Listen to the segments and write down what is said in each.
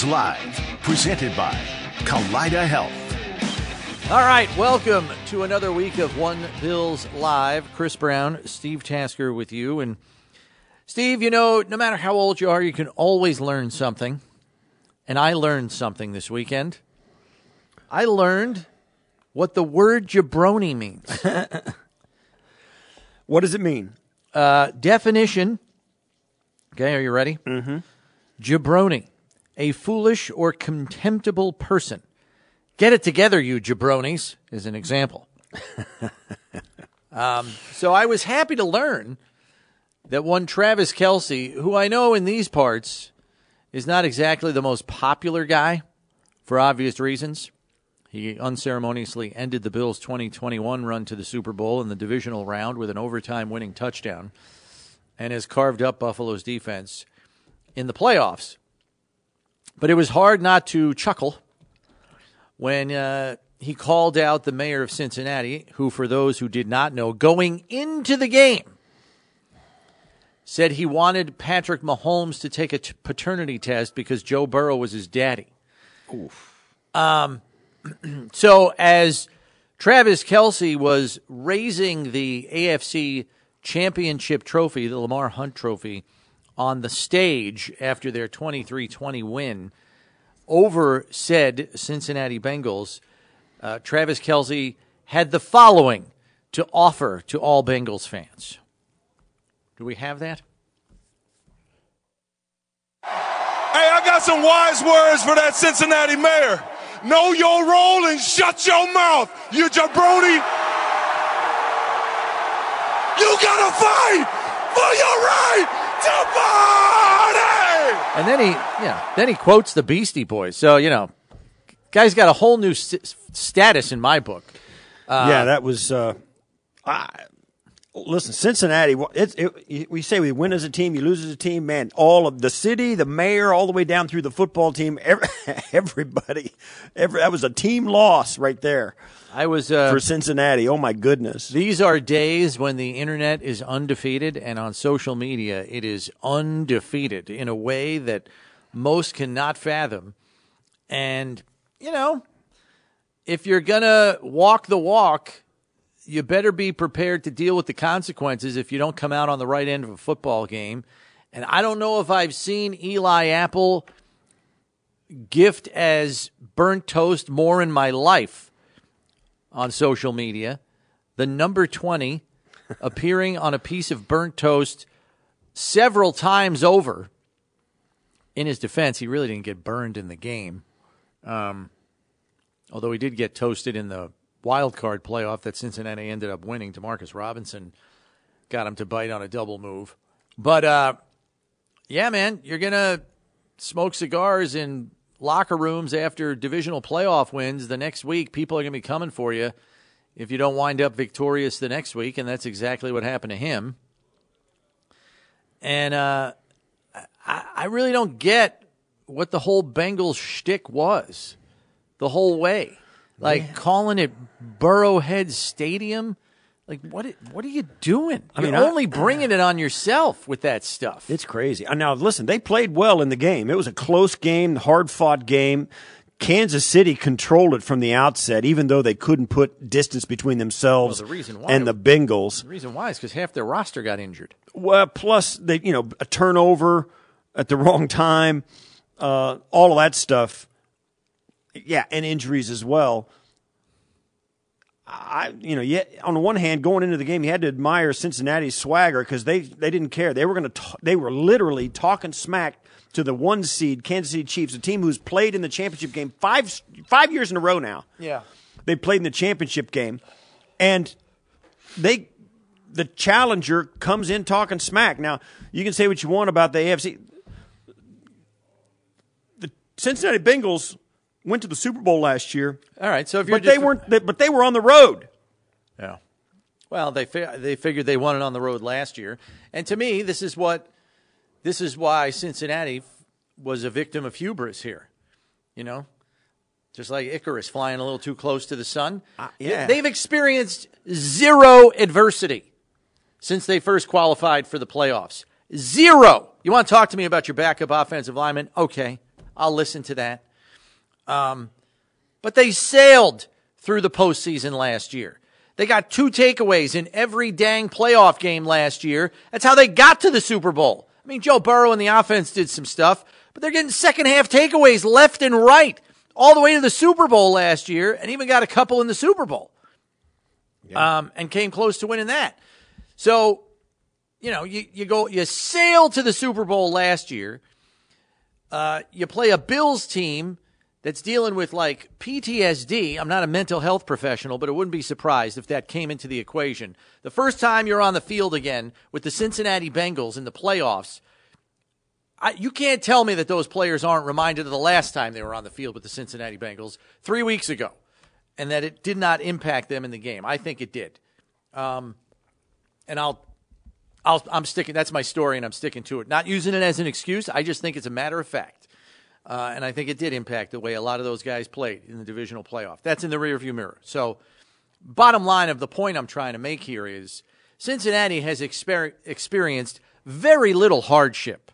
Bills Live, presented by Kaleida Health. All right, welcome to another week of One Bills Live. Chris Brown, Steve Tasker with you. And Steve, you know, no matter how old you are, you can always learn something. And I learned something this weekend. I learned what the word jabroni means. What does it mean? Uh, definition. Okay, are you ready? Mm-hmm. Jabroni, a foolish or contemptible person. Get it together, you jabronis, is an example. um, so I was happy to learn that one Travis Kelce, who I know in these parts is not exactly the most popular guy for obvious reasons. He unceremoniously ended the Bills' 2021 run to the Super Bowl in the divisional round with an overtime winning touchdown and has carved up Buffalo's defense in the playoffs. But it was hard not to chuckle when uh, he called out the mayor of Cincinnati, who, for those who did not know, going into the game, said he wanted Patrick Mahomes to take a t- paternity test because Joe Burrow was his daddy. Um, so as Travis Kelce was raising the AFC championship trophy, the Lamar Hunt trophy, on the stage after their 23 20 win over said Cincinnati Bengals, uh, Travis Kelce had the following to offer to all Bengals fans. Do we have that? Hey, I got some wise words for that Cincinnati mayor. Know your role and shut your mouth, you jabroni. You gotta fight for your right to party! And then he, yeah, then he quotes the Beastie Boys. So you know, guy's got a whole new st- status in my book. yeah, that was. Uh, I, listen, Cincinnati. It's it, we say we win as a team, you lose as a team. Man, all of the city, the mayor, all the way down through the football team, every, everybody, every that was a team loss right there I was uh, for Cincinnati. Oh my goodness. These are days when the internet is undefeated, and on social media, it is undefeated in a way that most cannot fathom. And, you know, if you're going to walk the walk, you better be prepared to deal with the consequences if you don't come out on the right end of a football game. And I don't know if I've seen Eli Apple gift as burnt toast more in my life on social media. The number 20 appearing on a piece of burnt toast several times over in his defense, he really didn't get burned in the game. Um, although he did get toasted in the wild card playoff that Cincinnati ended up winning. Demarcus Robinson got him to bite on a double move. But uh, yeah, man, you're gonna smoke cigars in locker rooms after divisional playoff wins. The next week, people are gonna be coming for you if you don't wind up victorious the next week, and that's exactly what happened to him. And uh, I, I really don't get what the whole Bengals shtick was the whole way. Like calling it Burrowhead Stadium. Like what? What are you doing? I You're mean, I- only bringing it on yourself with that stuff. It's crazy. Uh, Now, listen, they played well in the game. It was a close game, hard fought game. Kansas City controlled it from the outset, even though they couldn't put distance between themselves Well, the why- and the Bengals. The reason why is because half their roster got injured. Well, plus they, you know, a turnover at the wrong time, uh, all of that stuff. Yeah, and injuries as well. I, you know, yet on the one hand, going into the game, you had to admire Cincinnati's swagger because they they didn't care. They were going to, they were literally talking smack to the one seed Kansas City Chiefs, a team who's played in the championship game five five years in a row now. Yeah. They played in the championship game, and they the challenger comes in talking smack. Now you can say what you want about the AFC. The Cincinnati Bengals went to the Super Bowl last year, All right. So if you're but they weren't. They, but they were on the road. Yeah. Well, they fi- they figured they won it on the road last year, and to me, this is what this is why Cincinnati f- was a victim of hubris here. You know, just like Icarus flying a little too close to the sun. Uh, yeah. They've experienced zero adversity since they first qualified for the playoffs. Zero. You want to talk to me about your backup offensive lineman? Okay, I'll listen to that. Um, but they sailed through the postseason last year. They got two takeaways in every dang playoff game last year. That's how they got to the Super Bowl. I mean, Joe Burrow and the offense did some stuff, but they're getting second half takeaways left and right all the way to the Super Bowl last year and even got a couple in the Super Bowl. Um, and came close to winning that. So, you know, you, you go, you sail to the Super Bowl last year. Uh, you play a Bills team that's dealing with like PTSD. I'm not a mental health professional, but I wouldn't be surprised if that came into the equation. The first time you're on the field again with the Cincinnati Bengals in the playoffs, I, you can't tell me that those players aren't reminded of the last time they were on the field with the Cincinnati Bengals three weeks ago, and that it did not impact them in the game. I think it did. Um, and I'll I'll, I'm sticking. That's my story, and I'm sticking to it. Not using it as an excuse. I just think it's a matter of fact, uh, and I think it did impact the way a lot of those guys played in the divisional playoff. That's in the rearview mirror. So, bottom line of the point I'm trying to make here is Cincinnati has exper- experienced very little hardship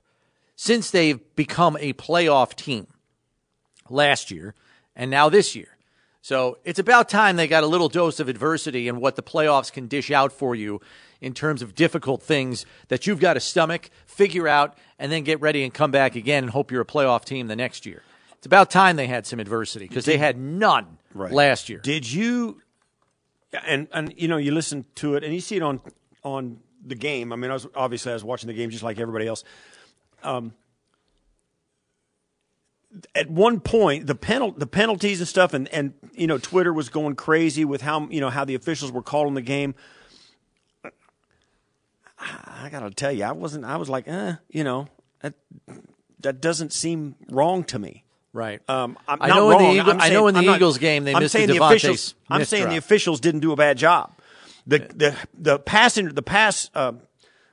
since they've become a playoff team last year and now this year. So it's about time they got a little dose of adversity and what the playoffs can dish out for you in terms of difficult things that you've got to stomach, figure out, and then get ready and come back again and hope you're a playoff team the next year. It's about time they had some adversity because they had none last year. Did you? And and you know you listen to it and you see it on on the game. I mean, I was obviously I was watching the game just like everybody else. Um, at one point, the penal the penalties and stuff, and and you know Twitter was going crazy with how you know how the officials were calling the game. I gotta tell you, I wasn't. I was like, eh, you know, that that doesn't seem wrong to me. Right. Um, I'm I not know in the. Eagle- I'm I know in the I'm not- Eagles game they I'm missed the saying the officials. I'm saying the officials didn't do a bad job. The the the passing the pass uh,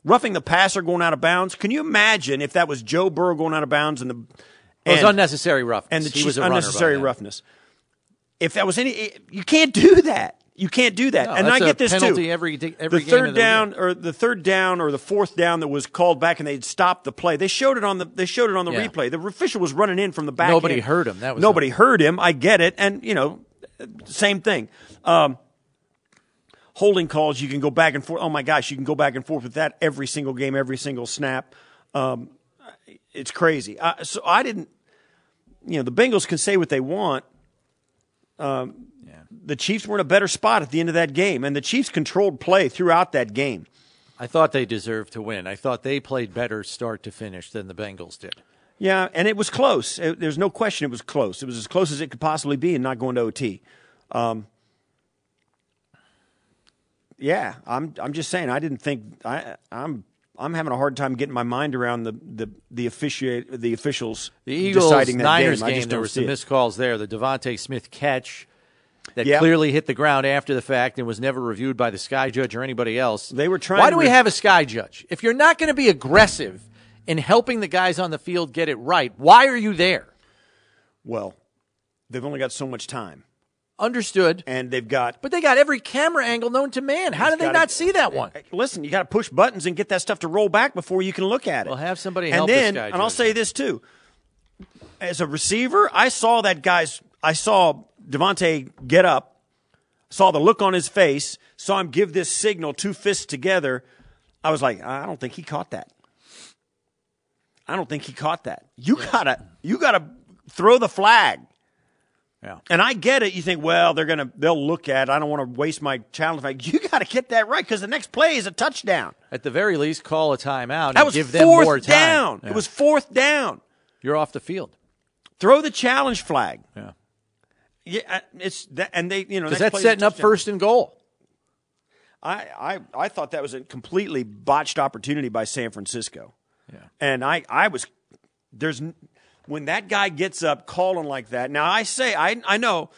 roughing the passer going out of bounds. Can you imagine if that was Joe Burrow going out of bounds and the It was unnecessary roughness. and the he was unnecessary roughness? If that was any, you can't do that. You can't do that. No, and I get this penalty too. every every the game third the down or the third down or the fourth down that was called back and they'd stopped the play. They showed it on the they showed it on the Yeah. replay. The official was running in from the back. Nobody end. heard him. That was nobody heard him. I get it, and you know, same thing. Um, holding calls, you can go back and forth. Oh my gosh, you can go back and forth with that every single game, every single snap. Um, it's crazy. I, so I didn't. You know, the Bengals can say what they want. Um, The Chiefs were in a better spot at the end of that game, and the Chiefs controlled play throughout that game. I thought they deserved to win. I thought they played better start to finish than the Bengals did. Yeah, and it was close. It- there's no question it was close. It was as close as it could possibly be and not going to OT. Um, yeah, I'm I'm just saying I didn't think I I'm I'm having a hard time getting my mind around the the the officiate the officials The Eagles deciding that Niners game. I just there were some missed calls there. The DeVonta Smith catch that Yep. clearly hit the ground after the fact and was never reviewed by the sky judge or anybody else. They were trying Why do we have a sky judge? If you're not going to be aggressive in helping the guys on the field get it right, why are you there? Well, they've only got so much time, Understood. and they've got But they got every camera angle known to man. How did they gotta- not see that one? Listen, you got to push buttons and get that stuff to roll back before you can look at it. Well, have somebody and help the then, sky and I'll judge. say this too: as a receiver, I saw that guy's. I saw DeVonta get up, saw the look on his face, saw him give this signal, two fists together. I was like, I don't think he caught that. I don't think he caught that. You gotta, you gotta throw the flag. Yeah. And I get it. You think, well, they're gonna, they'll look at. it. I don't want to waste my challenge. flag. You got to get that right because the next play is a touchdown. At the very least, call a timeout That and was give them fourth more time. down. Yeah. It was fourth down. You're off the field. Throw the challenge flag. Yeah. Yeah, uh, it's that, and they, you know, Because that's play is a setting up first and goal. I, I, I thought that was a completely botched opportunity by San Francisco. Yeah. And I, I was, there's, when that guy gets up calling like that. Now I say, I, I know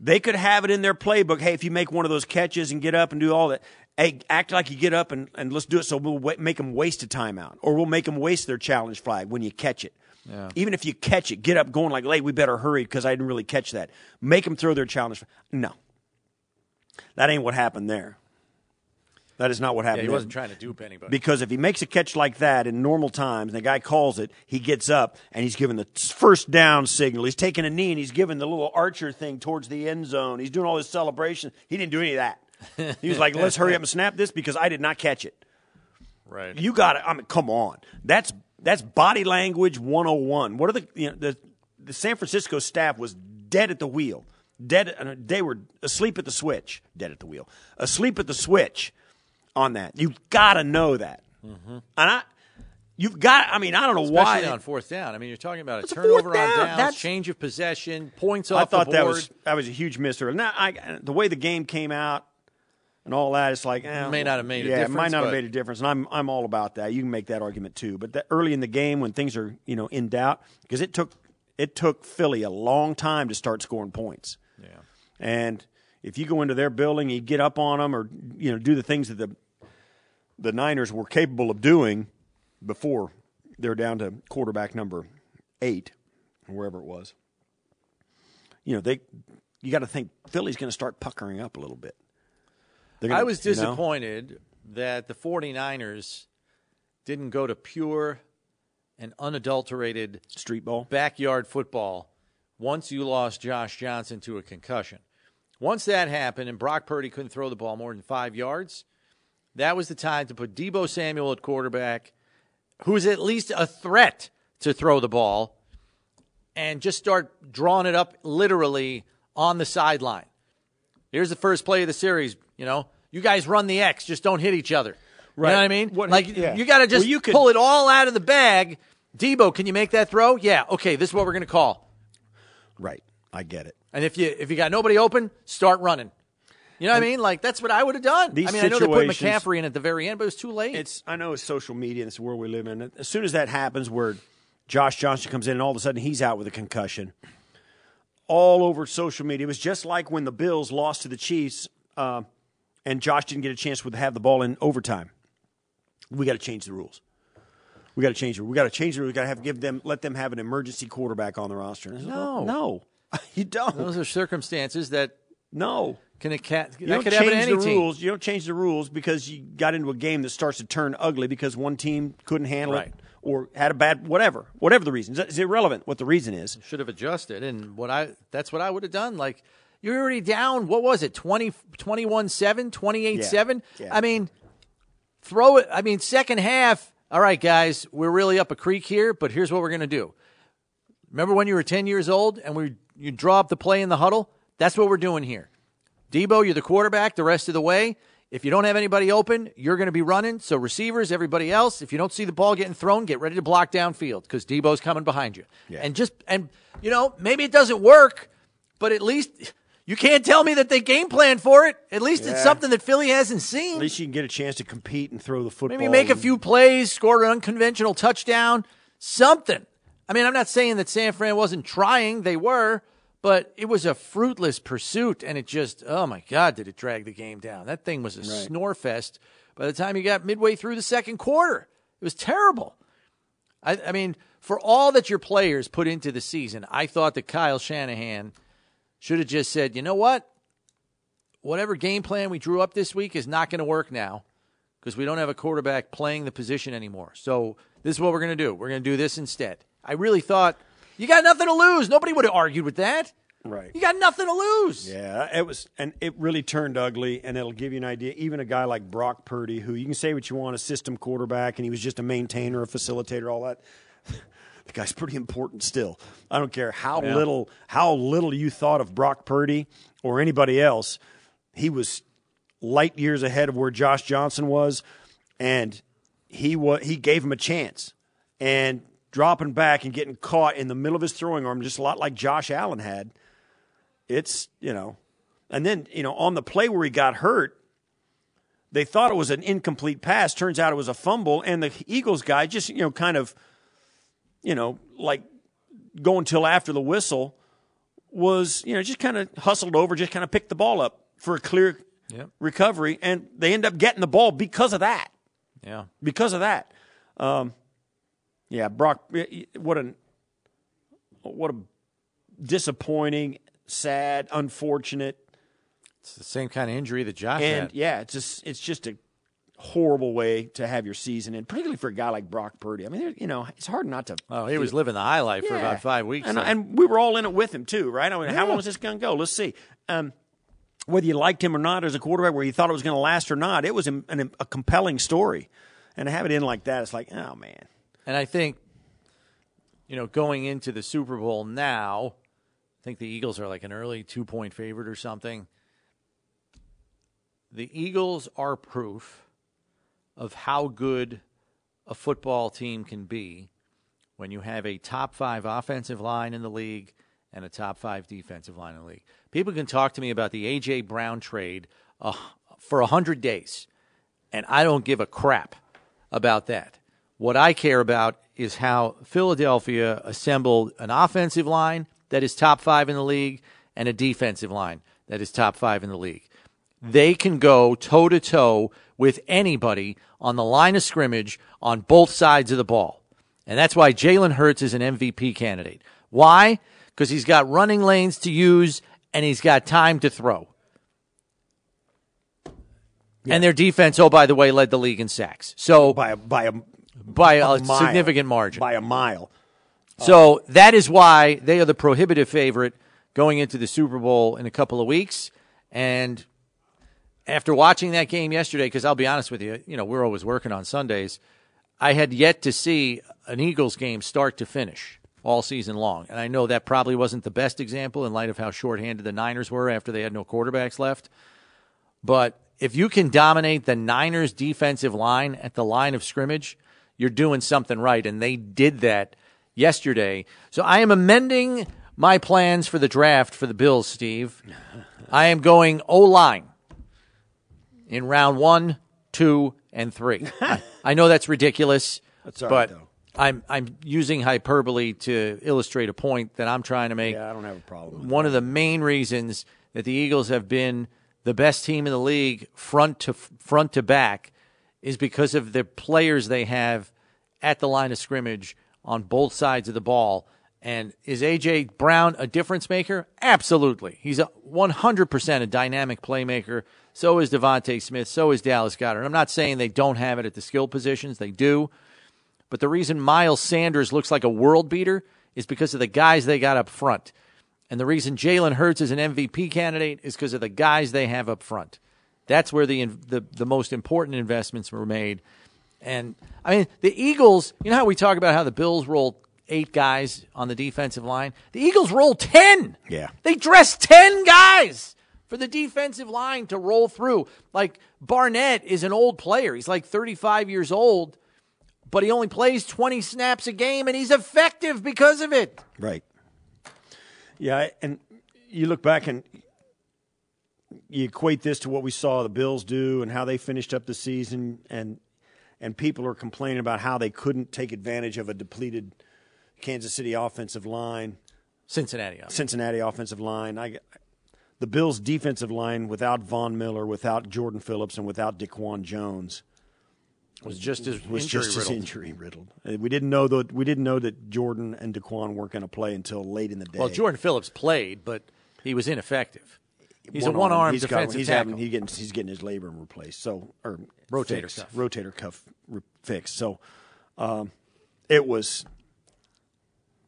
they could have it in their playbook. Hey, if you make one of those catches and get up and do all that, hey, act like you get up and, and let's do it. So we'll make them waste a timeout, or we'll make them waste their challenge flag when you catch it. Yeah. Even if you catch it, get up going like, "Hey, we better hurry because I didn't really catch that." Make them throw their challenge. flag. No, that ain't what happened there. That is not what Yeah, happened. he wasn't trying to dupe anybody. Because if he makes a catch like that in normal times, and the guy calls it, he gets up and he's giving the first down signal. He's taking a knee and he's giving the little archer thing towards the end zone. He's doing all his celebration. He didn't do any of that. He was like, "Let's hurry up and snap this because I did not catch it." right. You got it. I mean, come on. That's that's body language 101. What are the you know the the San Francisco staff was dead at the wheel. Dead uh, they were asleep at the switch. Dead at the wheel. Asleep at the switch on that. You've got to know that. And I you've got I mean, I don't know why on fourth down. I mean, you're talking about a turnover down. on downs, That's- change of possession, points I off I thought that was that was a huge miss early. Now, I, the way the game came out and all that, it's like eh, May not have made a difference. yeah, it might not have made a difference, and I'm I'm all about that. You can make that argument too, but that early in the game when things are you know in doubt, because it took it took Philly a long time to start scoring points. Yeah. And if you go into their building, you get up on them, or you know do the things that the the Niners were capable of doing before they're down to quarterback number eight, or wherever it was. You know they, you got to think Philly's going to start puckering up a little bit. Gonna- I was you know? disappointed that the 49ers didn't go to pure and unadulterated street ball. backyard football once you lost Josh Johnson to a concussion. Once that happened and Brock Purdy couldn't throw the ball more than five yards, that was the time to put Deebo Samuel at quarterback, who's at least a threat to throw the ball, and just start drawing it up literally on the sideline. Here's the first play of the series. You know, you guys run the X, just don't hit each other. You Right. know what I mean? What- like yeah. you got to just Well, you could- pull it all out of the bag. Deebo, can you make that throw? Yeah. Okay, this is what we're going to call. Right, I get it. And if you if you got nobody open, start running. You know what I mean? Like that's what I would have done. These I mean, I know they put McCaffrey in at the very end, but it was too late. It's I know it's social media and it's the world we live in. As soon as that happens, where Josh Johnson comes in and all of a sudden he's out with a concussion, all over social media. It was just like when the Bills lost to the Chiefs, uh, and Josh didn't get a chance to have the ball in overtime. We got to change the rules. We got to change it. We got to change it. We got to have give them let them have an emergency quarterback on the roster. And I said, No. no, you don't. Those are circumstances that no. can a cat You that don't could happen change to any the team. rules. You don't change the rules because you got into a game that starts to turn ugly because one team couldn't handle Right. it or had a bad whatever. Whatever the reason, it's irrelevant what the reason is. Should have adjusted, and what I that's what I would have done. Like you're already down. What was it? 20, 21-7, 28-7? Yeah. I mean, throw it. I mean, second half. All right, guys, we're really up a creek here, but here's what we're going to do. Remember when you were 10 years old and we you draw up the play in the huddle? That's what we're doing here. Deebo, you're the quarterback the rest of the way. If you don't have anybody open, you're going to be running. So receivers, everybody else, if you don't see the ball getting thrown, get ready to block downfield because Deebo's coming behind you. And just and you know maybe it doesn't work, but at least you can't tell me that they game plan for it. At least it's something that Philly hasn't seen. At least you can get a chance to compete and throw the football. Maybe make a few plays, score an unconventional touchdown, something. I mean, I'm not saying that San Fran wasn't trying, they were, but it was a fruitless pursuit, and it just, oh my God, did it drag the game down. That thing was a snore fest by the time you got midway through the second quarter. It was terrible. I, I mean, for all that your players put into the season, I thought that Kyle Shanahan should have just said, you know what? Whatever game plan we drew up this week is not going to work now because we don't have a quarterback playing the position anymore. So this is what we're going to do. We're going to do this instead. I really thought you got nothing to lose. Nobody would have argued with that. Right. You got nothing to lose. Yeah, it was, and it really turned ugly. And it'll give you an idea. Even a guy like Brock Purdy, who you can say what you want, a system quarterback, and he was just a maintainer, a facilitator, all that. the guy's pretty important still. I don't care how Yeah. little how little you thought of Brock Purdy or anybody else. He was light years ahead of where Josh Johnson was, and he wa- he gave him a chance. And dropping back and getting caught in the middle of his throwing arm, just a lot like Josh Allen had it's you know and then you know on the play where he got hurt they thought it was an incomplete pass turns out it was a fumble and the eagles guy just you know kind of you know like going till after the whistle was you know just kind of hustled over just kind of picked the ball up for a clear Yep. recovery and they end up getting the ball because of that Yeah. because of that um, yeah brock what an what a disappointing sad unfortunate It's the same kind of injury that Josh and had. yeah, it's just it's just a horrible way to have your season, and particularly for a guy like Brock Purdy. I mean, you know, it's hard not to. Oh, he was living the high life for about five weeks. and, and we were all in it with him too, right? I mean, how long is this going to go? Let's see. Um, whether you liked him or not as a quarterback, where you thought it was going to last or not, it was an, an, a compelling story, and to have it in like that, it's like, oh man, And I think, you know, going into the Super Bowl now, I think the Eagles are like an early two point favorite or something. The Eagles are proof of how good a football team can be when you have a top five offensive line in the league and a top five defensive line in the league. People can talk to me about the A.J. Brown trade uh, for 100 days, and I don't give a crap about that. What I care about is how Philadelphia assembled an offensive line that is top five in the league and a defensive line that is top five in the league. They can go toe to toe with anybody on the line of scrimmage on both sides of the ball. And that's why Jalen Hurts is an MVP candidate. Why? Because he's got running lanes to use and he's got time to throw. And their defense, oh, by the way, led the league in sacks. So by by a, by a, a mile. significant margin. by a mile. So that is why they are the prohibitive favorite going into the Super Bowl in a couple of weeks. And after watching that game yesterday, because I'll be honest with you, you know, we're always working on Sundays. I had yet to see an Eagles game start to finish all season long. And I know that probably wasn't the best example in light of how shorthanded the Niners were after they had no quarterbacks left. But if you can dominate the Niners defensive line at the line of scrimmage, you're doing something right. And they did that yesterday. So I am amending my plans for the draft for the Bills, Steve. I am going O line in round one, two, and three. I, I know that's ridiculous. That's right, but though. I'm I'm using hyperbole to illustrate a point that I'm trying to make Yeah, I don't have a problem. One of the main reasons that the Eagles have been the best team in the league front to front to back is because of the players they have at the line of scrimmage on both sides of the ball. And is AJ Brown a difference maker? Absolutely. He's a 100% a dynamic playmaker. So is DeVonta Smith. So is Dallas Goedert. I'm not saying they don't have it at the skill positions. They do. But the reason Miles Sanders looks like a world beater is because of the guys they got up front. And the reason Jalen Hurts is an MVP candidate is because of the guys they have up front. That's where the, the the most important investments were made. And I mean, the Eagles, you know how we talk about how the Bills roll eight guys on the defensive line? The Eagles roll 10. Yeah. They dress 10 guys for the defensive line to roll through. Like Barnett is an old player. He's like 35 years old, but he only plays 20 snaps a game and he's effective because of it. Right. Yeah, and you look back and you equate this to what we saw the Bills do and how they finished up the season and and people are complaining about how they couldn't take advantage of a depleted Kansas City offensive line, Cincinnati. Cincinnati offensive line. I, the Bills' defensive line without Von Miller, without Jordan Phillips, and without DaQuan Jones was just as was injury just riddled. as injury riddled. Uh, We didn't know that we didn't know that Jordan and DaQuan weren't going to play until late in the day. Well, Jordan Phillips played, but he was ineffective. He's One a He's got- defensive he's tackle. Having, he getting, he's getting his labrum replaced. So or Rotator fixed, cuff. rotator cuff re- fixed. So um, it was.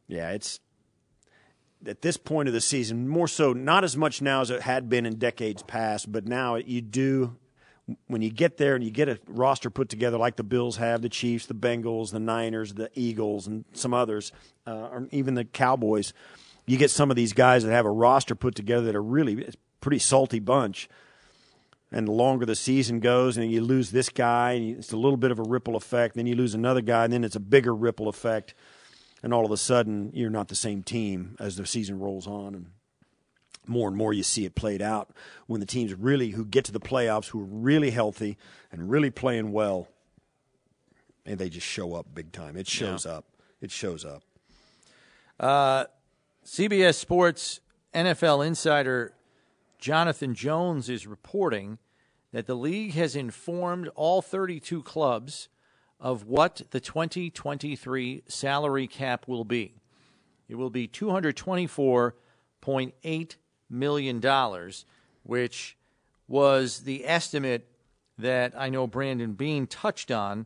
Yeah, it's at this point of the season more so not as much now as it had been in decades past, but now you do when you get there and you get a roster put together like the Bills have, the Chiefs, the Bengals, the Niners, the Eagles, and some others, uh, or even the Cowboys. You get some of these guys that have a roster put together that are really pretty salty bunch. And the longer the season goes, and you lose this guy, and it's a little bit of a ripple effect. Then you lose another guy, and then it's a bigger ripple effect. And all of a sudden, you're not the same team as the season rolls on. And more and more you see it played out when the teams really who get to the playoffs who are really healthy and really playing well and they just show up big time it shows up it shows up uh, CBS Sports NFL insider Jonathan Jones is reporting that the league has informed all 32 clubs of what the 2023 salary cap will be. It will be $224.8 million, which was the estimate that I know Brandon Beane touched on.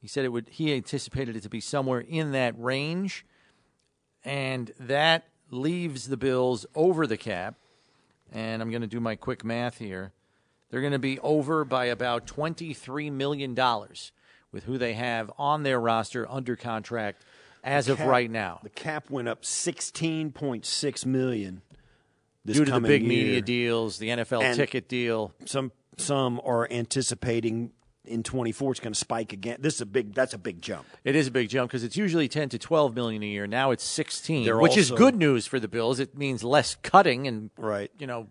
He said it would he anticipated it to be somewhere in that range and that leaves the Bills over the cap. And I'm going to do my quick math here. They're going to be over by about $23 million with who they have on their roster under contract as of right now. the cap went up 16.6 million this Due to the big year. media deals, the NFL And- ticket deal. some some are anticipating in 24 it's going to spike again this is a big that's a big jump It is a big jump because it's usually 10 to 12 million a year. Now it's 16, They're which is good news for the Bills. It means less cutting and Right. you know,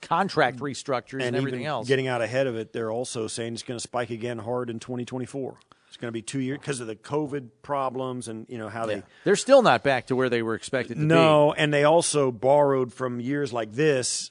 contract restructures and, everything even else. Getting out ahead of it, they're also saying it's going to spike again hard in 2024. It's going to be two years because of the COVID problems and you know how they. They're still not back to where they were expected to be. No, and they also borrowed from years like this.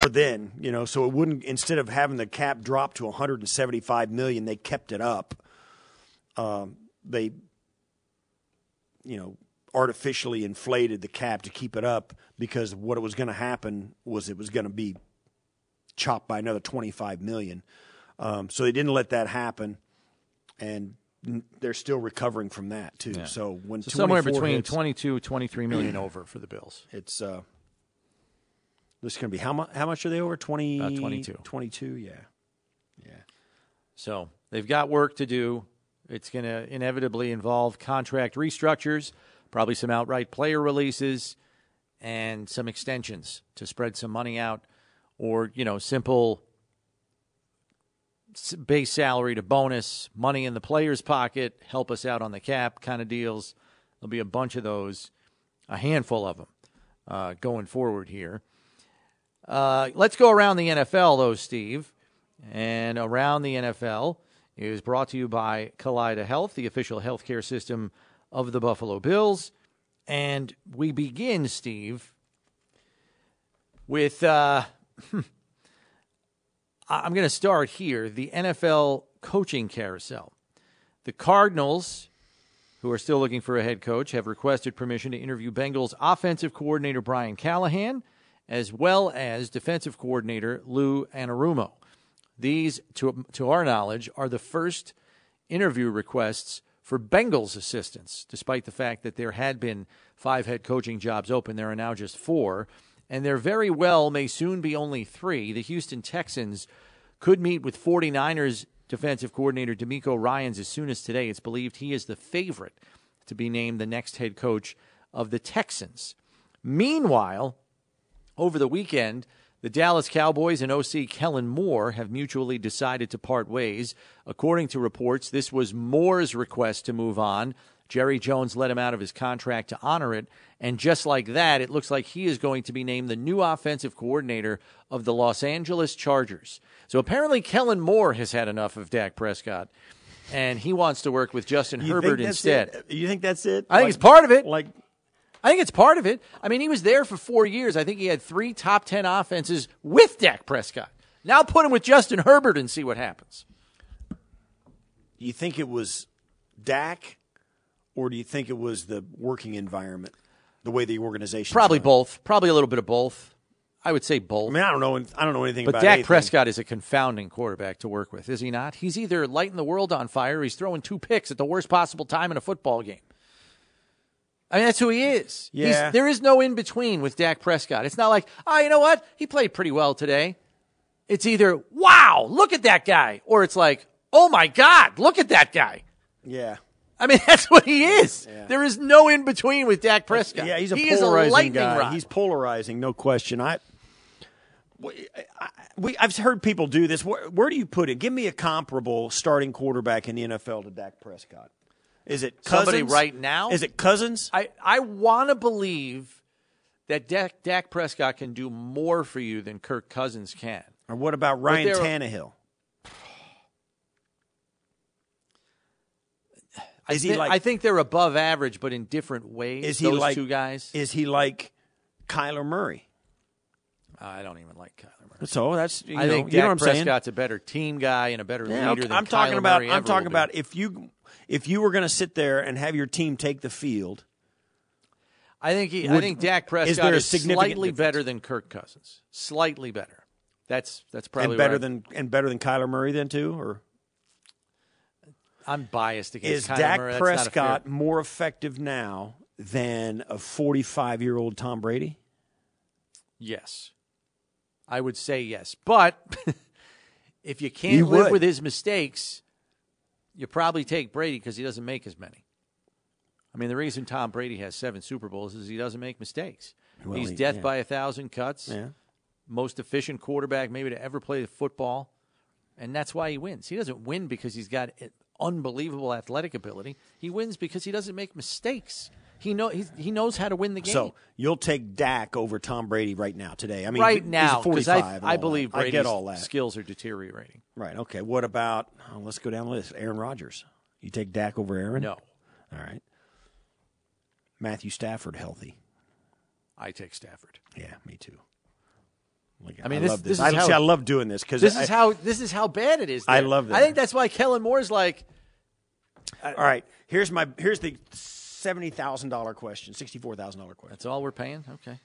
But then you know, so it wouldn't. Instead of having the cap drop to 175 million, they kept it up. Um, they, you know, artificially inflated the cap to keep it up because what it was going to happen was it was going to be chopped by another 25 million. Um, so they didn't let that happen, and they're still recovering from that too. So when So somewhere between hits, 22, 23 million over for the Bills. it's uh, this is going to be how much? How much are they over? 20, About 22. 22, yeah. Yeah. So they've got work to do. It's going to inevitably involve contract restructures, probably some outright player releases, and some extensions to spread some money out, or you know, simple base salary to bonus, money in the player's pocket, help us out on the cap kind of deals. There'll be a bunch of those, a handful of them uh, going forward here. Uh, let's go around the NFL, though, Steve. And around the NFL is brought to you by Kaleida Health, the official healthcare system of the Buffalo Bills. And we begin, Steve, with uh, I'm going to start here the NFL coaching carousel. The Cardinals, who are still looking for a head coach, have requested permission to interview Bengals offensive coordinator Brian Callahan as well as defensive coordinator Lou Anarumo. These, to, to our knowledge, are the first interview requests for Bengals assistants, despite the fact that there had been five head coaching jobs open. There are now just four, and there very well may soon be only three. The Houston Texans could meet with 49ers defensive coordinator DeMeco Ryans as soon as today. It's believed he is the favorite to be named the next head coach of the Texans. Meanwhile, over the weekend, the Dallas Cowboys and OC Kellen Moore have mutually decided to part ways. According to reports, this was Moore's request to move on. Jerry Jones let him out of his contract to honor it. And just like that, it looks like he is going to be named the new offensive coordinator of the Los Angeles Chargers. So apparently, Kellen Moore has had enough of Dak Prescott. And he wants to work with Justin You Herbert instead. it? You think that's it? I think Like- it's part of it. Like I think it's part of it. I mean, he was there for four years. I think he had three top 10 offenses with Dak Prescott. Now put him with Justin Herbert and see what happens. you think it was Dak, or do you think it was the working environment, the way the organization? Probably both. Probably a little bit of both. I would say both. I mean, I don't know. I don't know anything But about Dak anything. Prescott is a confounding quarterback to work with, is he not? He's either lighting the world on fire or he's throwing two picks at the worst possible time in a football game. I mean, that's who he is. He's- Yeah. there is no in between with Dak Prescott. It's not like, oh, you know what? He played pretty well today. It's either, wow, look at that guy, or it's like, oh my God, look at that guy. Yeah. I mean, that's what he is. Yeah. There is no in between with Dak Prescott. Yeah, he's a he is a polarizing lightning guy. rod. He's polarizing, no question. I, we, I, we, I've heard people do this. Where, where do you put it? Give me a comparable starting quarterback in the NFL to Dak Prescott. Is it Cousins? Somebody right now? Is it Cousins? I, I want to believe that Dak, Dak Prescott can do more for you than Kirk Cousins can. Or what about Ryan there- Tannehill? I Is he thi- like- I think they're above average, but in different ways. Is he those like two guys? Is he like Kyler Murray? I don't even like Kyler Murray. So that's you I know, think you know Dak what I'm saying. Prescott's a better team guy and a better Yeah, leader okay, than I'm talking Kyler about. Murray I'm ever talking be. about if you if you were going to sit there and have your team take the field. I think he, I think Dak is Prescott there a is, slightly difference? better than Kirk Cousins. Slightly better. That's that's probably and better than and better than Kyler Murray then too, or I'm biased against is Kyler Dak Murray. A fair- Prescott more effective now than a 45 year old Tom Brady? Yes. I would say yes. But if you can't You live would. with his mistakes, you probably take Brady because he doesn't make as many. I mean, the reason Tom Brady has seven Super Bowls is he doesn't make mistakes. Well, He's he- death yeah. by a thousand cuts. Yeah. Most efficient quarterback maybe to ever play the football. And that's why he wins. He doesn't win because he's got unbelievable athletic ability. He wins because he doesn't make mistakes. He know he's, he knows how to win the game. So you'll take Dak over Tom Brady right now today. I mean, right now, because I, I believe that. I Brady's get all that. skills are deteriorating. Right. Okay. What about? oh, let's go down the list. Aaron Rodgers. You take Dak over Aaron? No, All right. Matthew Stafford healthy. I take Stafford. Yeah, me too. Like, I mean, I this- love this this. is I, how- see, I love doing this because This is how this is how bad it is. I love that. I think that's why Kellen Moore's like, All right. Here's my. Here's the seventy thousand dollar question. Sixty four thousand dollar question. that's all we're paying. Okay,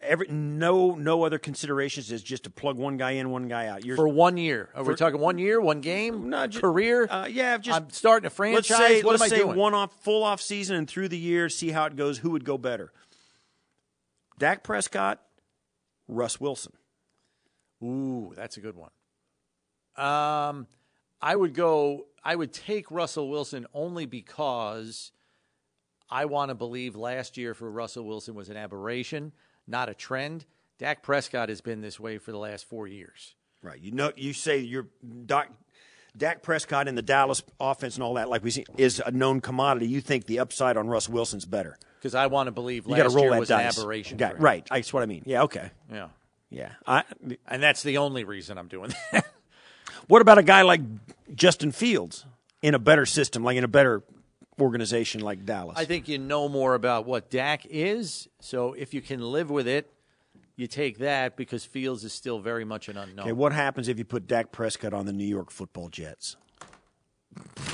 Every no no other considerations is just to plug one guy in, one guy out. You're for one year. Are we For- talking one year, one game, No, ju- career? Uh, yeah, just I'm starting a franchise. Let's say, what let's say doing? one off, full off season, and through the year, see how it goes. Who would go better? Dak Prescott, Russ Wilson. Ooh, that's a good one. Um, I would go. I would take Russell Wilson only because I want to believe last year for Russell Wilson was an aberration, not a trend. Dak Prescott has been this way for the last four years. Right. You know, you say you're Doc, Dak Prescott and the Dallas offense and all that, like we see, is a known commodity. You think the upside on Russ Wilson's better? Because I want to believe You last roll year that was dice. an aberration. Got- right. That's what I mean. Yeah. Okay. Yeah. Yeah. I, And that's the only reason I'm doing that. What about a guy like Justin Fields in a better system, like in a better organization like Dallas? I think you know more about what Dak is. So if you can live with it, you take that because Fields is still very much an unknown. Okay, what happens if you put Dak Prescott on the New York Football Jets?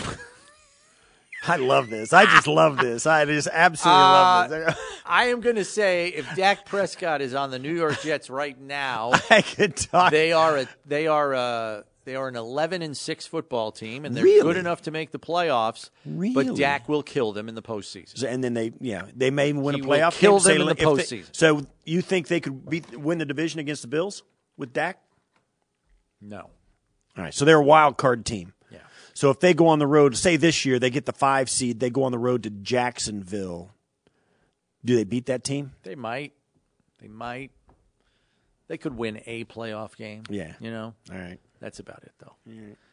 I love this. I just love this. I just absolutely love this. Uh, I am going to say if Dak Prescott is on the New York Jets right now, I could talk. they are a, they are a, they are an 11 and 6 football team and they're Really? good enough to make the playoffs. Really? But Dak will kill them in the postseason. and then they, yeah, they may win He a playoff kill game. Say, them in the if they- postseason. so you think they could beat, win the division against the Bills with Dak? No. All right, so they're a wild card team. Yeah. So if they go on the road, say this year they get the five seed, they go on the road to Jacksonville. Do they beat that team? They might. They might. They could win a playoff game. Yeah. You know? All right. That's about it though.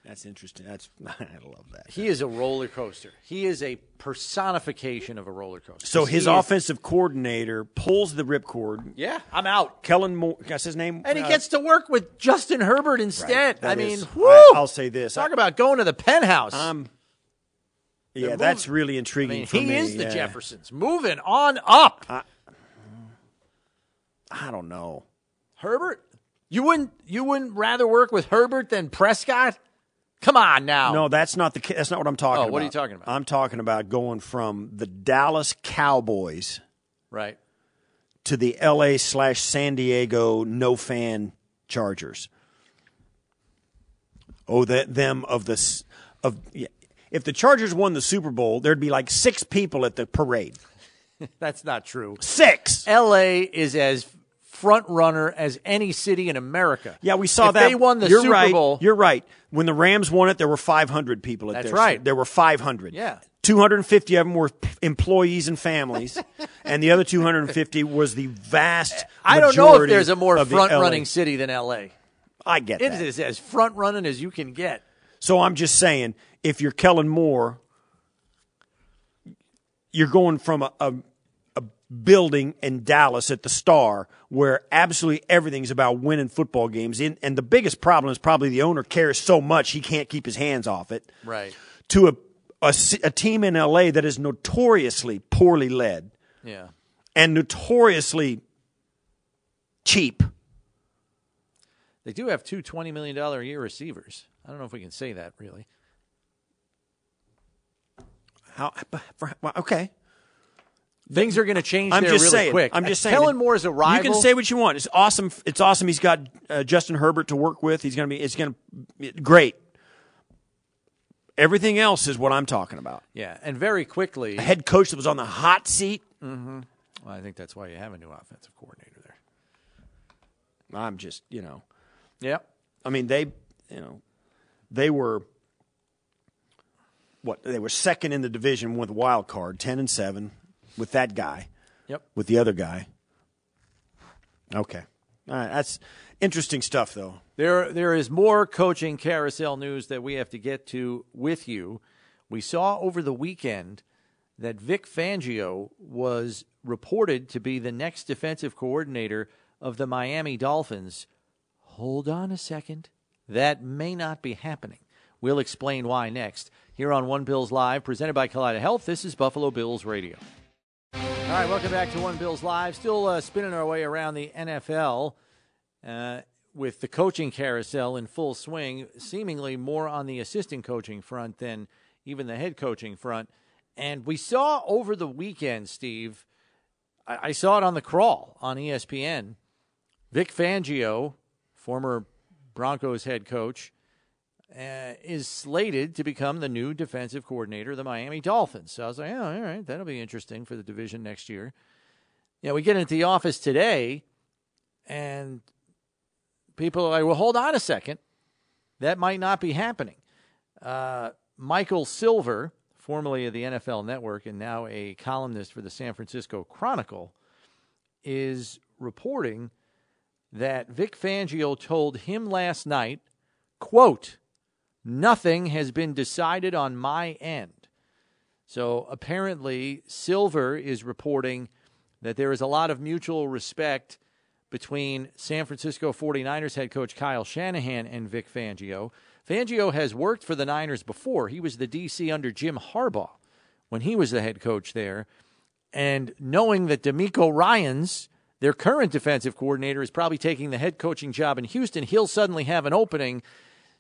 That's interesting. That's I love that. He is a roller coaster. He is a personification of a roller coaster. So He his is- offensive coordinator pulls the ripcord. Yeah, I'm out. Kellen Moore, that's his name, And he Uh, gets to work with Justin Herbert instead. that I mean, is- whoo! I- I'll say this. Talk I- about going to the penthouse. Um, yeah, They're that's moving- really I intriguing mean, for he me. is the yeah. Jeffersons. Moving on up. I don't know. Herbert? You wouldn't you wouldn't rather work with Herbert than Prescott? Come on now. No, that's not the. That's not what I'm talking Oh, about. what are you talking about? I'm talking about going from the Dallas Cowboys Right. to the L.A. slash San Diego no fan Chargers. Oh, that them of the of yeah. if the Chargers won the Super Bowl, there'd be like six people at the parade. That's not true. Six. LA is as front runner as any city in America. Yeah, we saw If that. They won the You're Super right. Bowl. You're right. When the Rams won it, there were 500 people at That's their- right. There were 500. Yeah. 250 of them were employees and families, and the other 250 was the vast. I don't know if there's a more front running city than LA. I get It that. is as front running as you can get. So I'm just saying, if you're Kellen Moore, you're going from a, a, a building in Dallas at the Star where absolutely everything's about winning football games. In, and the biggest problem is probably the owner cares so much he can't keep his hands off it. Right. To a, a, a team in LA that is notoriously poorly led Yeah. and notoriously cheap. They do have two $20 million a year receivers. I don't know if we can say that really. How, for- well, okay. Things are going to change I'm there just really saying. quick. I'm just saying. Kellen Moore is a rival. You can say what you want. It's awesome. It's awesome. He's got uh, Justin Herbert to work with. He's going to be. It's going to great. Everything else is what I'm talking about. yeah, and very quickly. A head coach that was on the hot seat. hmm Well, I think that's why you have a new offensive coordinator there. I'm just, you know. Yep. I mean, they, you know, they were what? They were second in the division with wild card, ten and seven, with that guy. Yep. With the other guy. Okay. All right. That's interesting stuff, though. There, there is more coaching carousel news that we have to get to with you. We saw over the weekend that Vic Fangio was reported to be the next defensive coordinator of the Miami Dolphins. Hold on a second. That may not be happening. We'll explain why next. Here on One Bills Live, presented by Kaleida Health, this is Buffalo Bills Radio. All right, welcome back to One Bills Live. Still uh, spinning our way around the NFL uh, with the coaching carousel in full swing, seemingly more on the assistant coaching front than even the head coaching front. And we saw over the weekend, Steve, I, I saw it on the crawl on ESPN. Vic Fangio, former Broncos head coach, uh, is slated to become the new defensive coordinator of the Miami Dolphins. So I was like, oh, all right, that'll be interesting for the division next year. You know, we get into the office today, and people are like, well, hold on a second. That might not be happening. Uh, Michael Silver, formerly of the NFL Network and now a columnist for the San Francisco Chronicle, is reporting that Vic Fangio told him last night, quote, nothing has been decided on my end. So apparently, Silver is reporting that there is a lot of mutual respect between San Francisco 49ers head coach Kyle Shanahan and Vic Fangio. Fangio has worked for the Niners before. He was the DC under Jim Harbaugh when he was the head coach there. And knowing that DeMeco Ryans, their current defensive coordinator, is probably taking the head coaching job in Houston, he'll suddenly have an opening.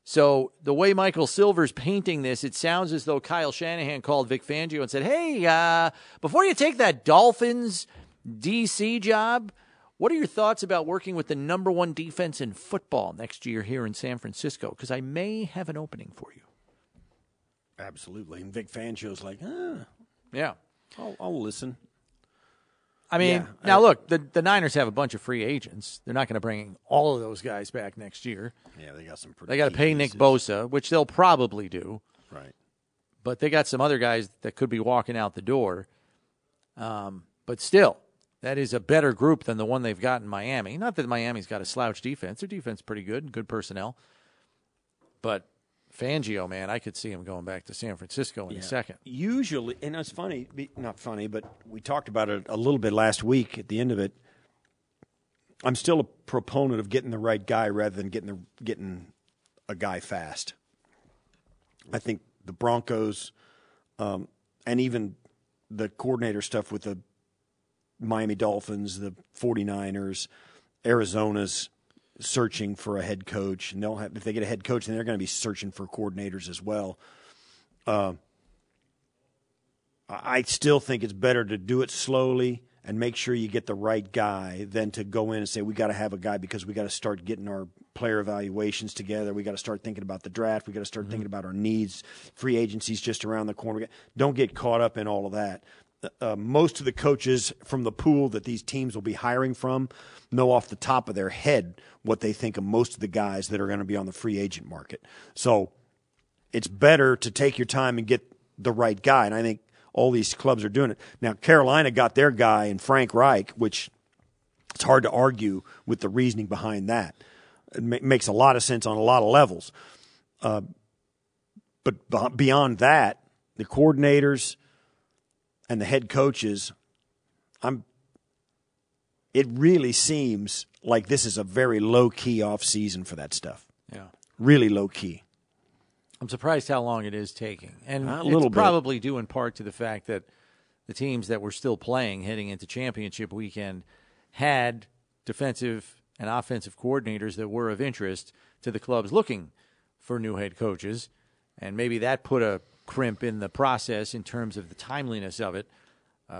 So the way Michael Silver's painting this, it sounds as though Kyle Shanahan called Vic Fangio and said, "Hey, uh, before you take that Dolphins DC job, what are your thoughts about working with the number one defense in football next year here in San Francisco? Because I may have an opening for you." Absolutely. And Vic Fangio's like, ah, Yeah. I'll, I'll listen. I mean, Yeah, now I- look, the the Niners have a bunch of free agents. They're not going to bring all of those guys back next year. Yeah, they got some pretty They got to pay Nick. Bosa, which they'll probably do. Right. But they got some other guys that could be walking out the door. Um, but still, that is a better group than the one they've got in Miami. Not that Miami's got a slouch defense. Their defense pretty good, good personnel. But Fangio, man, I could see him going back to San Francisco in Yeah. a second. Usually, and it's funny, not funny, but we talked about it a little bit last week at the end of it. I'm still a proponent of getting the right guy rather than getting the getting a guy fast. I think the Broncos um, and even the coordinator stuff with the Miami Dolphins, the 49ers, Arizona's searching for a head coach, and they'll have if they get a head coach, then they're going to be searching for coordinators as well. Uh, I still think it's better to do it slowly and make sure you get the right guy than to go in and say we got to have a guy because we got to start getting our player evaluations together. We got to start thinking about the draft. We got to start thinking about our needs. Free agency's just around the corner. Don't get caught up in all of that. Uh, most of the coaches from the pool that these teams will be hiring from know off the top of their head what they think of most of the guys that are going to be on the free agent market. So it's better to take your time and get the right guy. And I think all these clubs are doing it. Now, Carolina got their guy in Frank Reich, which it's hard to argue with the reasoning behind that. It ma- makes a lot of sense on a lot of levels. Uh, but beyond that, the coordinators and the head coaches, I'm. It really seems like this is a very low key off season for that stuff. Yeah. Really low key. I'm surprised how long it is taking. And A it's bit. probably due in part to the fact that the teams that were still playing heading into championship weekend had defensive and offensive coordinators that were of interest to the clubs looking for new head coaches. And maybe that put a crimp in the process in terms of the timeliness of it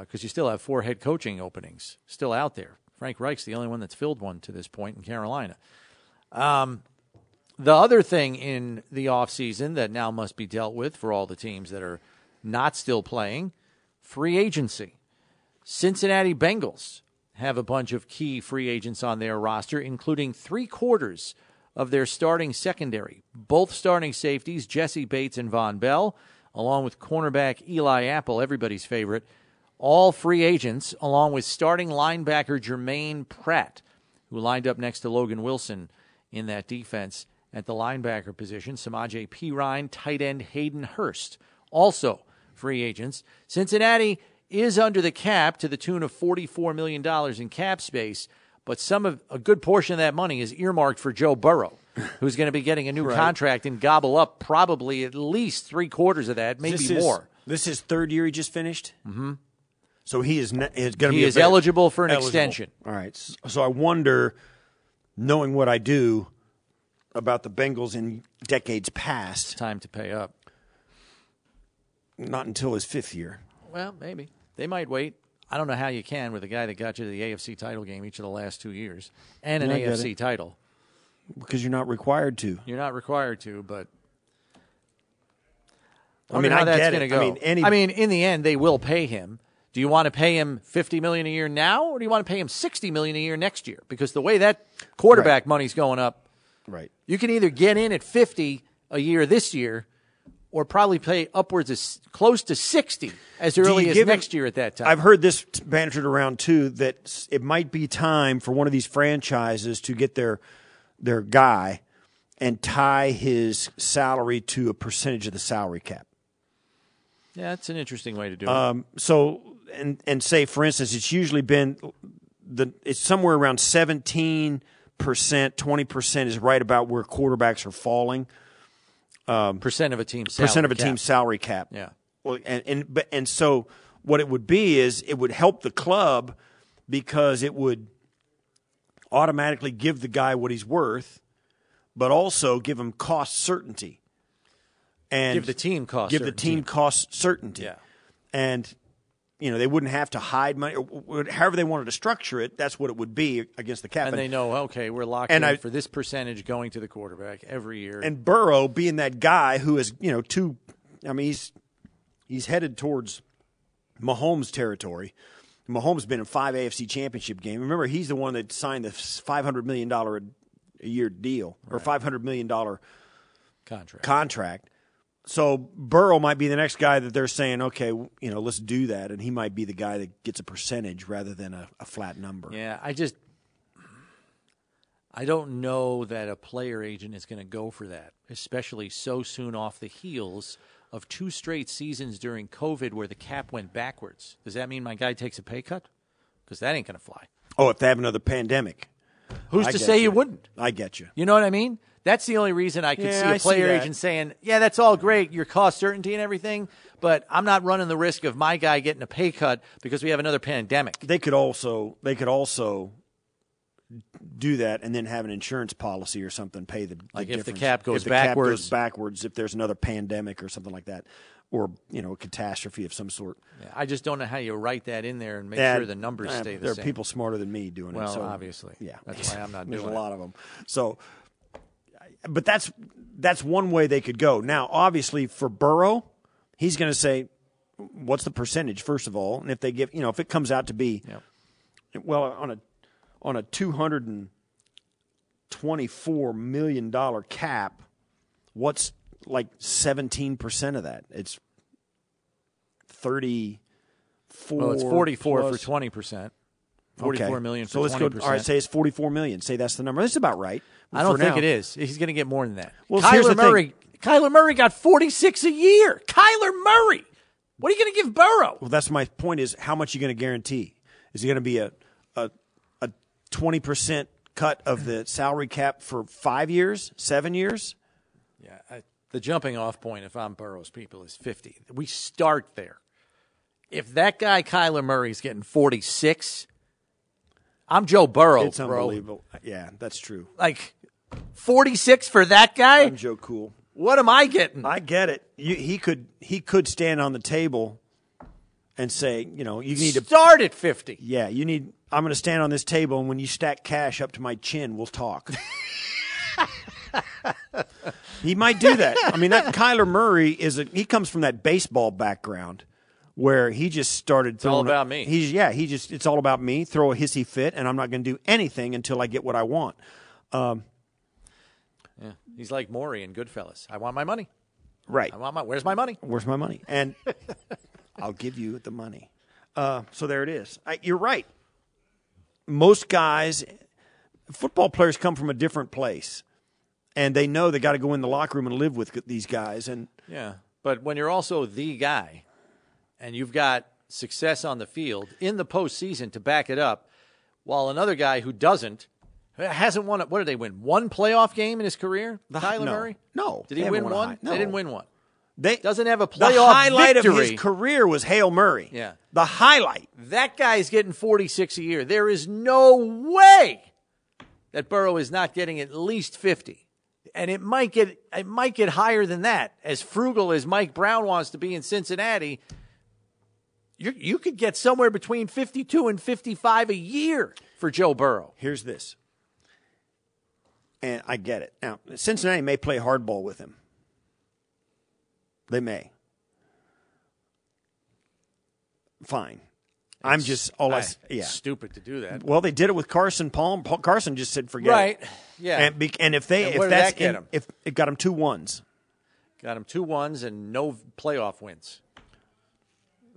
because you still have four head coaching openings still out there. Frank Reich's the only one that's filled one to this point in Carolina. Um, the other thing in the offseason that now must be dealt with for all the teams that are not still playing free agency. Cincinnati Bengals have a bunch of key free agents on their roster, including three quarters of their starting secondary. Both starting safeties, Jessie Bates and Vonn Bell, along with cornerback Eli Apple, everybody's favorite, all free agents, along with starting linebacker Germaine Pratt, who lined up next to Logan Wilson in that defense at the linebacker position. Samaje Perine, tight end Hayden Hurst, also free agents. Cincinnati is under the cap to the tune of $44 million in cap space, but some of a good portion of that money is earmarked for Joe Burrow, who's going to be getting a new Right. contract and gobble up probably at least three quarters of that, maybe This is- more. This is third year he just finished. Mm-hmm. So he is ne- is going to be is eligible for an eligible. extension. All right. So I wonder, knowing what I do about the Bengals in decades past, Time to pay up. not until his fifth year. Well, maybe. They might wait. I don't know how you can with a guy that got you to the AFC title game each of the last two years and an Yeah, I get AFC it. title. Because you're not required to. You're not required to, but I mean, how I that's get it. Go. I mean, any- I mean, in the end, they will pay him. Do you want to pay him fifty million a year now, or do you want to pay him sixty million a year next year? Because the way that quarterback money's going up, Right. you can either get in at fifty a year this year, or probably pay upwards of close to 60 as early as give him- next year at that time. I've heard this bantered around too that it might be time for one of these franchises to get their their guy and tie his salary to a percentage of the salary cap. yeah, that's an interesting way to do it. Um, so and and say for instance, it's usually been the it's somewhere around seventeen percent, twenty percent is right about where quarterbacks are falling. percent of a team percent of a team's salary cap. Yeah. Well, and and but and so what it would be is it would help the club because it would automatically give the guy what he's worth, but also give him cost certainty. And Give the team cost Give the certainty. team cost certainty. Yeah. And you know they wouldn't have to hide money. However they wanted to structure it, that's what it would be against the cap. And they know, okay, we're locked And in I- for this percentage going to the quarterback every year. and Burrow being that guy who is, you know, two. I mean, he's he's headed towards Mahomes territory. Mahomes been in five AFC Championship games. Remember, he's the one that signed the five hundred million dollar a year deal or five hundred million dollar contract. contract. So Burrow might be the next guy that they're saying, okay, you know, let's do that, and he might be the guy that gets a percentage rather than a, a flat number. Yeah, I just I don't know that a player agent is going to go for that, especially so soon off the heels of two straight seasons during COVID where the cap went backwards. Does that mean my guy takes a pay cut? Because that ain't going to fly. Oh, if they have another pandemic, Who's I to say you wouldn't? I get you. You know what I mean? That's the only reason I could Yeah, see a I see player that. agent saying, "Yeah, that's all great, your cost certainty and everything, but I'm not running the risk of my guy getting a pay cut because we have another pandemic." they could also they could also do that and then have an insurance policy or something pay the, the Like if the cap goes if the cap backwards. goes backwards if there's another pandemic or something like that or you know a catastrophe of some sort Yeah, I just don't know how you write that in there and make And, sure the numbers uh, stay the there same. There are people smarter than me doing Well, it so obviously. yeah That's why I'm not there's doing a it. lot of them so but that's that's one way they could go now obviously for Burrow he's going to say what's the percentage first of all and if they give you know if it comes out to be well on a on a two hundred and twenty four million dollar cap, what's like seventeen percent of that? It's thirty four. Well, it's 44 plus- for 20%. Okay. Forty-four million So let's 20%. go. All right, say it's forty four million. Say that's the number. That's about right. I don't think now. it is. He's going to get more than that. Well, Kyler the thing. Murray. Kyler Murray got 46 a year. Kyler Murray. What are you going to give Burrow? Well, that's my point. Is how much are you going to guarantee? Is he going to be a a a twenty percent cut of the salary cap for five years, seven years? Yeah, I, the jumping off point, if I'm Burrow's people, is 50. We start there. If that guy Kyler Murray, is getting 46, I'm Joe Burrow, it's bro. unbelievable. Yeah, that's true. Like 46 for that guy? I'm Joe Cool. What am I getting? I get it. You, he could he could stand on the table and say, you know, you need to Start at 50. yeah, you need. I'm going to stand on this table, and when you stack cash up to my chin, we'll talk. he might do that. I mean, that Kyler Murray is a he comes from that baseball background where he just started throwing. all throwing. about me. He's yeah, he just it's all about me. Throw a hissy fit, and I'm not going to do anything until I get what I want. Um, Yeah. He's like Morrie in Goodfellas. I want my money. Right. I want my. Where's my money? Where's my money? And I'll give you the money. Uh, so there it is. I, you're right. Most guys, football players come from a different place, and they know they got to go in the locker room and live with these guys. And Yeah. But when you're also the guy and you've got success on the field in the postseason to back it up, while another guy who doesn't hasn't won. What did they win? One playoff game in his career? The- Kyler no. Murray? No. Did he win one? high- They didn't win one. They Doesn't have a playoff the playoff highlight of his career was Hail Murray. Yeah. the highlight. That guy's getting 46 a year. There is no way that Burrow is not getting at least 50. And it might get it might get higher than that. As frugal as Mike Brown wants to be in Cincinnati, you you could get somewhere between 52 and 55 a year for Joe Burrow. Here's this, and I get it. Now Cincinnati may play hardball with him. They may. Fine. I'm just all I, I- yeah. Stupid to do that. Well, they did it with Carson Palm. Paul, Carson just said forget Right. it. Yeah. And, be, and if they And if that's that get him? if it got him two ones, Got him two ones and no playoff wins.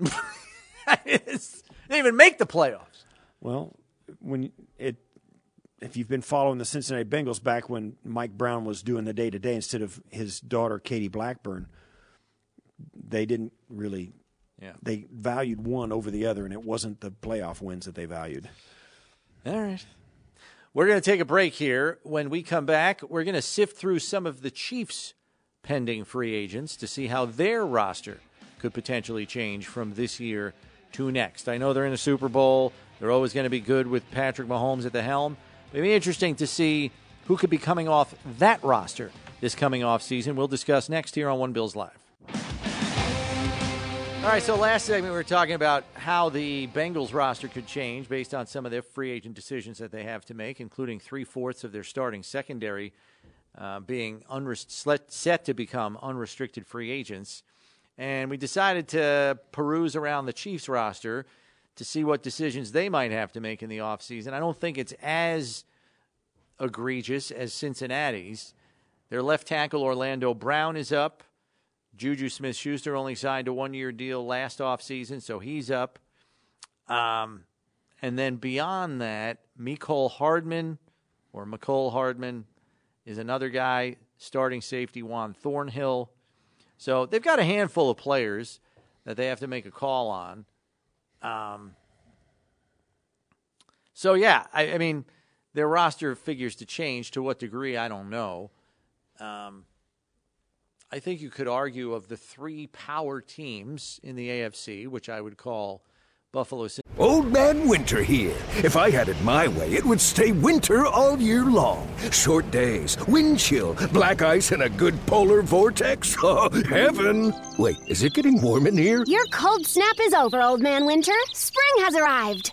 It's- they didn't even make the playoffs. Well, when it if you've been following the Cincinnati Bengals back when Mike Brown was doing the day to day instead of his daughter Katie Blackburn, they didn't really. Yeah. They valued one over the other, and it wasn't the playoff wins that they valued. All right. We're going to take a break here. When we come back, we're going to sift through some of the Chiefs' pending free agents to see how their roster could potentially change from this year to next. I know they're in a Super Bowl. They're always going to be good with Patrick Mahomes at the helm. It'll be interesting to see who could be coming off that roster this coming off season. We'll discuss next here on One Bills Live. All right, so last segment we were talking about how the Bengals roster could change based on some of their free agent decisions that they have to make, including three fourths of their starting secondary uh, being unrest- set to become unrestricted free agents. And we decided to peruse around the Chiefs roster to see what decisions they might have to make in the offseason. I don't think it's as egregious as Cincinnati's. Their left tackle, Orlando Brown, is up. Juju Smith Schuster only signed a one year deal last offseason, so he's up. Um, and then beyond that, Nicole Hardman or Mecole Hardman is another guy, starting safety Juan Thornhill. So they've got a handful of players that they have to make a call on. Um, so, yeah, I, I mean, their roster figures to change. To what degree, I don't know. Um, I think you could argue of the three power teams in the AFC, which I would call Buffalo. Old Man Winter here. If I had it my way, it would stay winter all year long. Short days, wind chill, black ice, and a good polar vortex. Oh, heaven! Wait, is it getting warm in here? Your cold snap is over, Old Man Winter. Spring has arrived.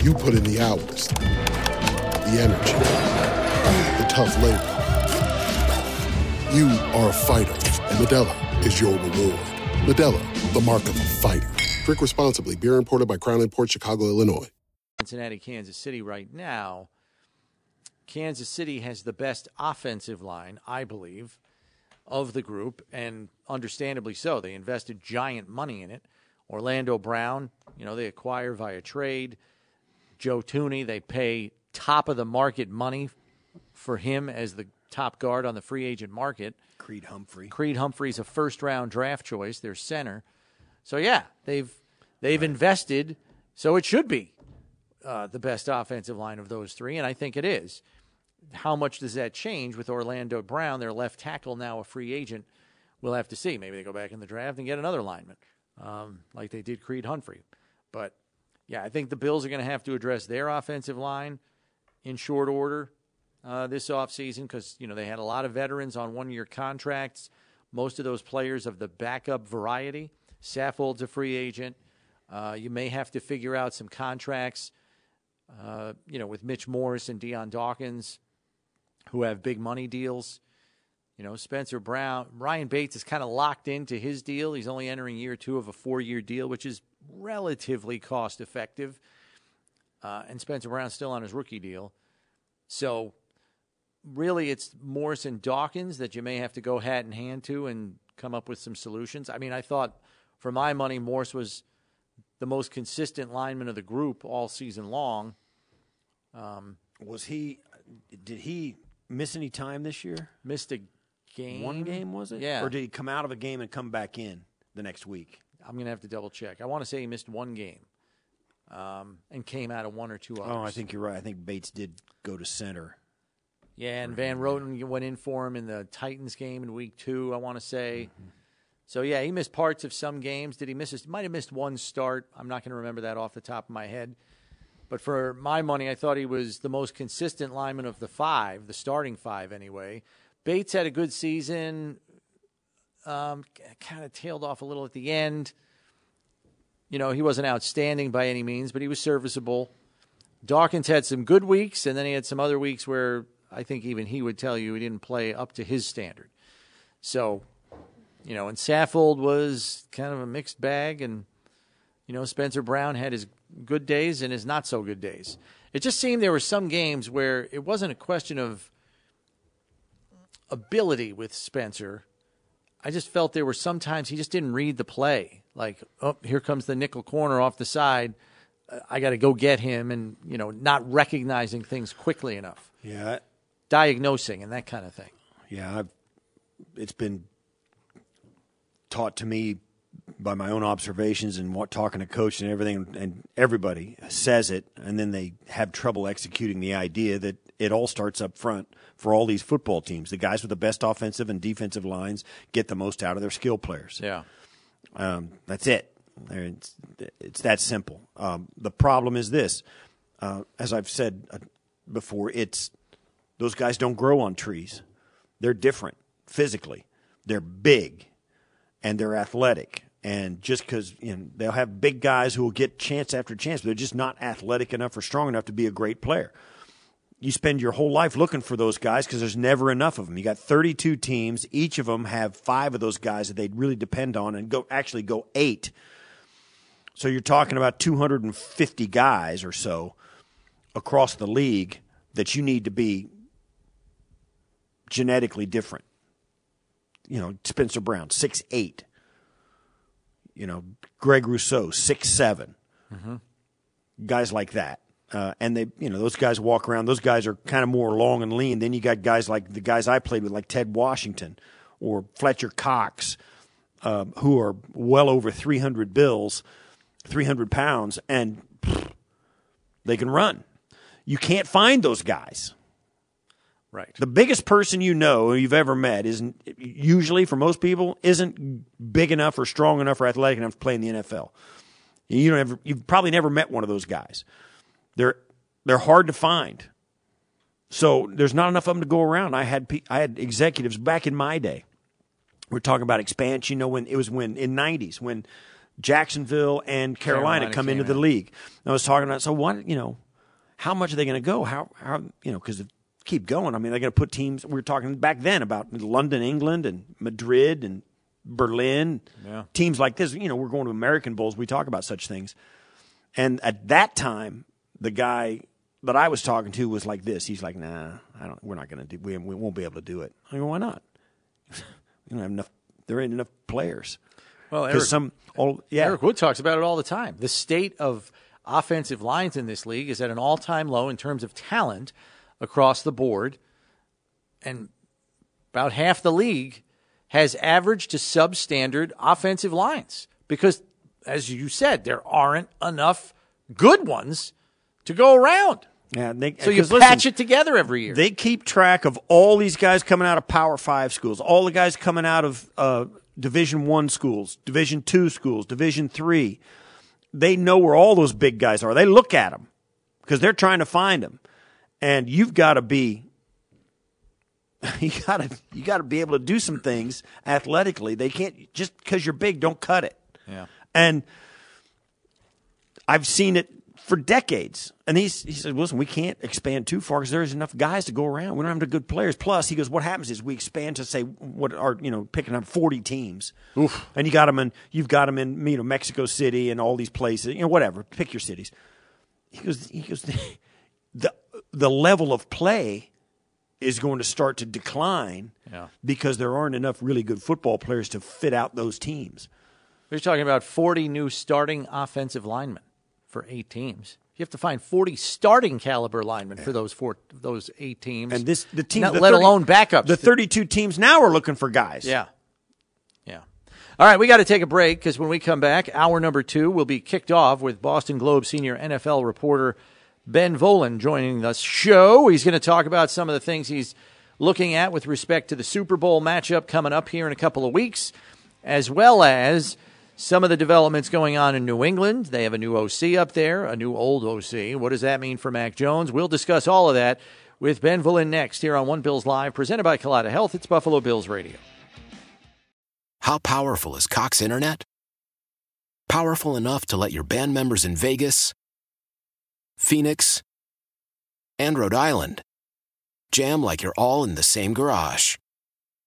You put in the hours, the energy, the tough labor. You are a fighter, and Modelo is your reward. Modelo, the mark of a fighter. Drink responsibly. Beer imported by Crown Port Chicago, Illinois. Cincinnati, Kansas City right now. Kansas City has the best offensive line, I believe, of the group, and understandably so. They invested giant money in it. Orlando Brown, you know, they acquire via trade. Joe Thuney, they pay top of the market money for him as the top guard on the free agent market. Creed Humphrey. Creed Humphrey's a first round draft choice, their center. So yeah, they've they've invested, so it should be uh, the best offensive line of those three, and I think it is. How much does that change with Orlando Brown, their left tackle, now a free agent? We'll have to see. Maybe they go back in the draft and get another lineman, um, like they did Creed Humphrey. But yeah, I think the Bills are going to have to address their offensive line in short order uh, this offseason because you know they had a lot of veterans on one-year contracts. Most of those players of the backup variety. Saffold's a free agent. Uh, you may have to figure out some contracts, uh, you know, with Mitch Morse and Dion Dawkins, who have big money deals. You know, Spencer Brown, Ryan Bates is kind of locked into his deal. He's only entering year two of a four year deal, which is relatively cost effective. Uh, and Spencer Brown's still on his rookie deal. So, really, it's Morse and Dawkins that you may have to go hat in hand to and come up with some solutions. I mean, I thought for my money, Morse was the most consistent lineman of the group all season long. Um, was he? Did he miss any time this year? Missed a game. One game was it? Yeah. Or did he come out of a game and come back in the next week? I'm going to have to double check. I want to say he missed one game um, and came out of one or two others. Oh, I think you're right. I think Bates did go to center. Yeah, and Van Roten went in for him in the Titans game in week two, I want to say. Mm-hmm. So, yeah, he missed parts of some games. Did he miss? His, might have missed one start. I'm not going to remember that off the top of my head. But for my money, I thought he was the most consistent lineman of the five, the starting five anyway. Bates had a good season, um, kind of tailed off a little at the end. You know, he wasn't outstanding by any means, but he was serviceable. Dawkins had some good weeks, and then he had some other weeks where I think even he would tell you he didn't play up to his standard. So, you know, and Saffold was kind of a mixed bag, and you know, Spencer Brown had his good days and his not so good days. It just seemed there were some games where it wasn't a question of ability with Spencer. I just felt there were sometimes he just didn't read the play. Like, oh, here comes the nickel corner off the side. I got to go get him, and you know, not recognizing things quickly enough. Yeah, diagnosing and that kind of thing. Yeah, I've, it's been taught to me by my own observations and what talking to coach and everything, and everybody says it, and then they have trouble executing the idea that it all starts up front for all these football teams. The guys with the best offensive and defensive lines get the most out of their skill players. Yeah, um, that's it. It's, it's that simple. Um, the problem is this, uh, as I've said uh, before, it's those guys don't grow on trees. They're different physically. They're big, and they're athletic and just because you know, they'll have big guys who will get chance after chance, but they're just not athletic enough or strong enough to be a great player. You spend your whole life looking for those guys because there's never enough of them. You got 32 teams; each of them have five of those guys that they really depend on, and go actually go eight. So you're talking about 250 guys or so across the league that you need to be genetically different. You know, Spencer Brown, six eight you know, Greg Rousseau, six seven, mm-hmm. guys like that. Uh, and they, you know, those guys walk around. Those guys are kind of more long and lean. Then you got guys like the guys I played with, like Ted Washington or Fletcher Cox, uh, who are well over 300 bills, 300 pounds, and pff, they can run. You can't find those guys. Right. The biggest person you know you've ever met isn't usually for most people isn't big enough or strong enough or athletic enough to play in the NFL. You don't ever, you've probably never met one of those guys. They're they're hard to find. So there's not enough of them to go around. I had I had executives back in my day. We're talking about expansion. You know when it was when in '90s when Jacksonville and Carolina, Carolina come into in. the league. I was talking about so what you know, how much are they going to go? How how you know because keep going. I mean, they're going to put teams. We were talking back then about London, England, and Madrid, and Berlin. Yeah. Teams like this. You know, we're going to American Bowls. We talk about such things. And at that time, the guy that I was talking to was like this. He's like, "Nah, I don't. We're not going to do. We, we won't be able to do it." I go, "Why not? we don't have enough. There ain't enough players." Well, Eric, some all yeah. Eric Wood talks about it all the time. The state of offensive lines in this league is at an all-time low in terms of talent across the board, and about half the league has average to substandard offensive lines because, as you said, there aren't enough good ones to go around. Yeah, they, so you listen, patch it together every year. They keep track of all these guys coming out of Power Five schools, all the guys coming out of uh, Division One schools, Division Two schools, Division Three. They know where all those big guys are. They look at them because they're trying to find them and you've got to be you got to you got to be able to do some things athletically. They can't just because you're big, don't cut it. Yeah. And I've seen it for decades. And he's, he said, listen, we can't expand too far because there's enough guys to go around. We don't have enough good players. Plus, he goes, what happens is we expand to say what are you know picking up 40 teams, Oof. and you got them in you've got them in you know Mexico City and all these places, you know whatever. Pick your cities. He goes, he goes, the the level of play is going to start to decline Yeah. because there aren't enough really good football players to fit out those teams. We're talking about 40 new starting offensive linemen for eight teams. You have to find 40 starting caliber linemen for those four, those eight teams, And this the team, not the let 30 alone backups. The 32 teams now are looking for guys. Yeah. Yeah. All right, we got to take a break because when we come back, hour number two will be kicked off with Boston Globe senior NFL reporter Ben Volin joining the show. He's going to talk about some of the things he's looking at with respect to the Super Bowl matchup coming up here in a couple of weeks, as well as some of the developments going on in New England. They have a new OC up there, a new old OC. What does that mean for Mac Jones? We'll discuss all of that with Ben Volin next here on One Bills Live, presented by Kaleida Health. It's Buffalo Bills Radio. How powerful is Cox Internet? Powerful enough to let your band members in Vegas, Phoenix, and Rhode Island jam like you're all in the same garage.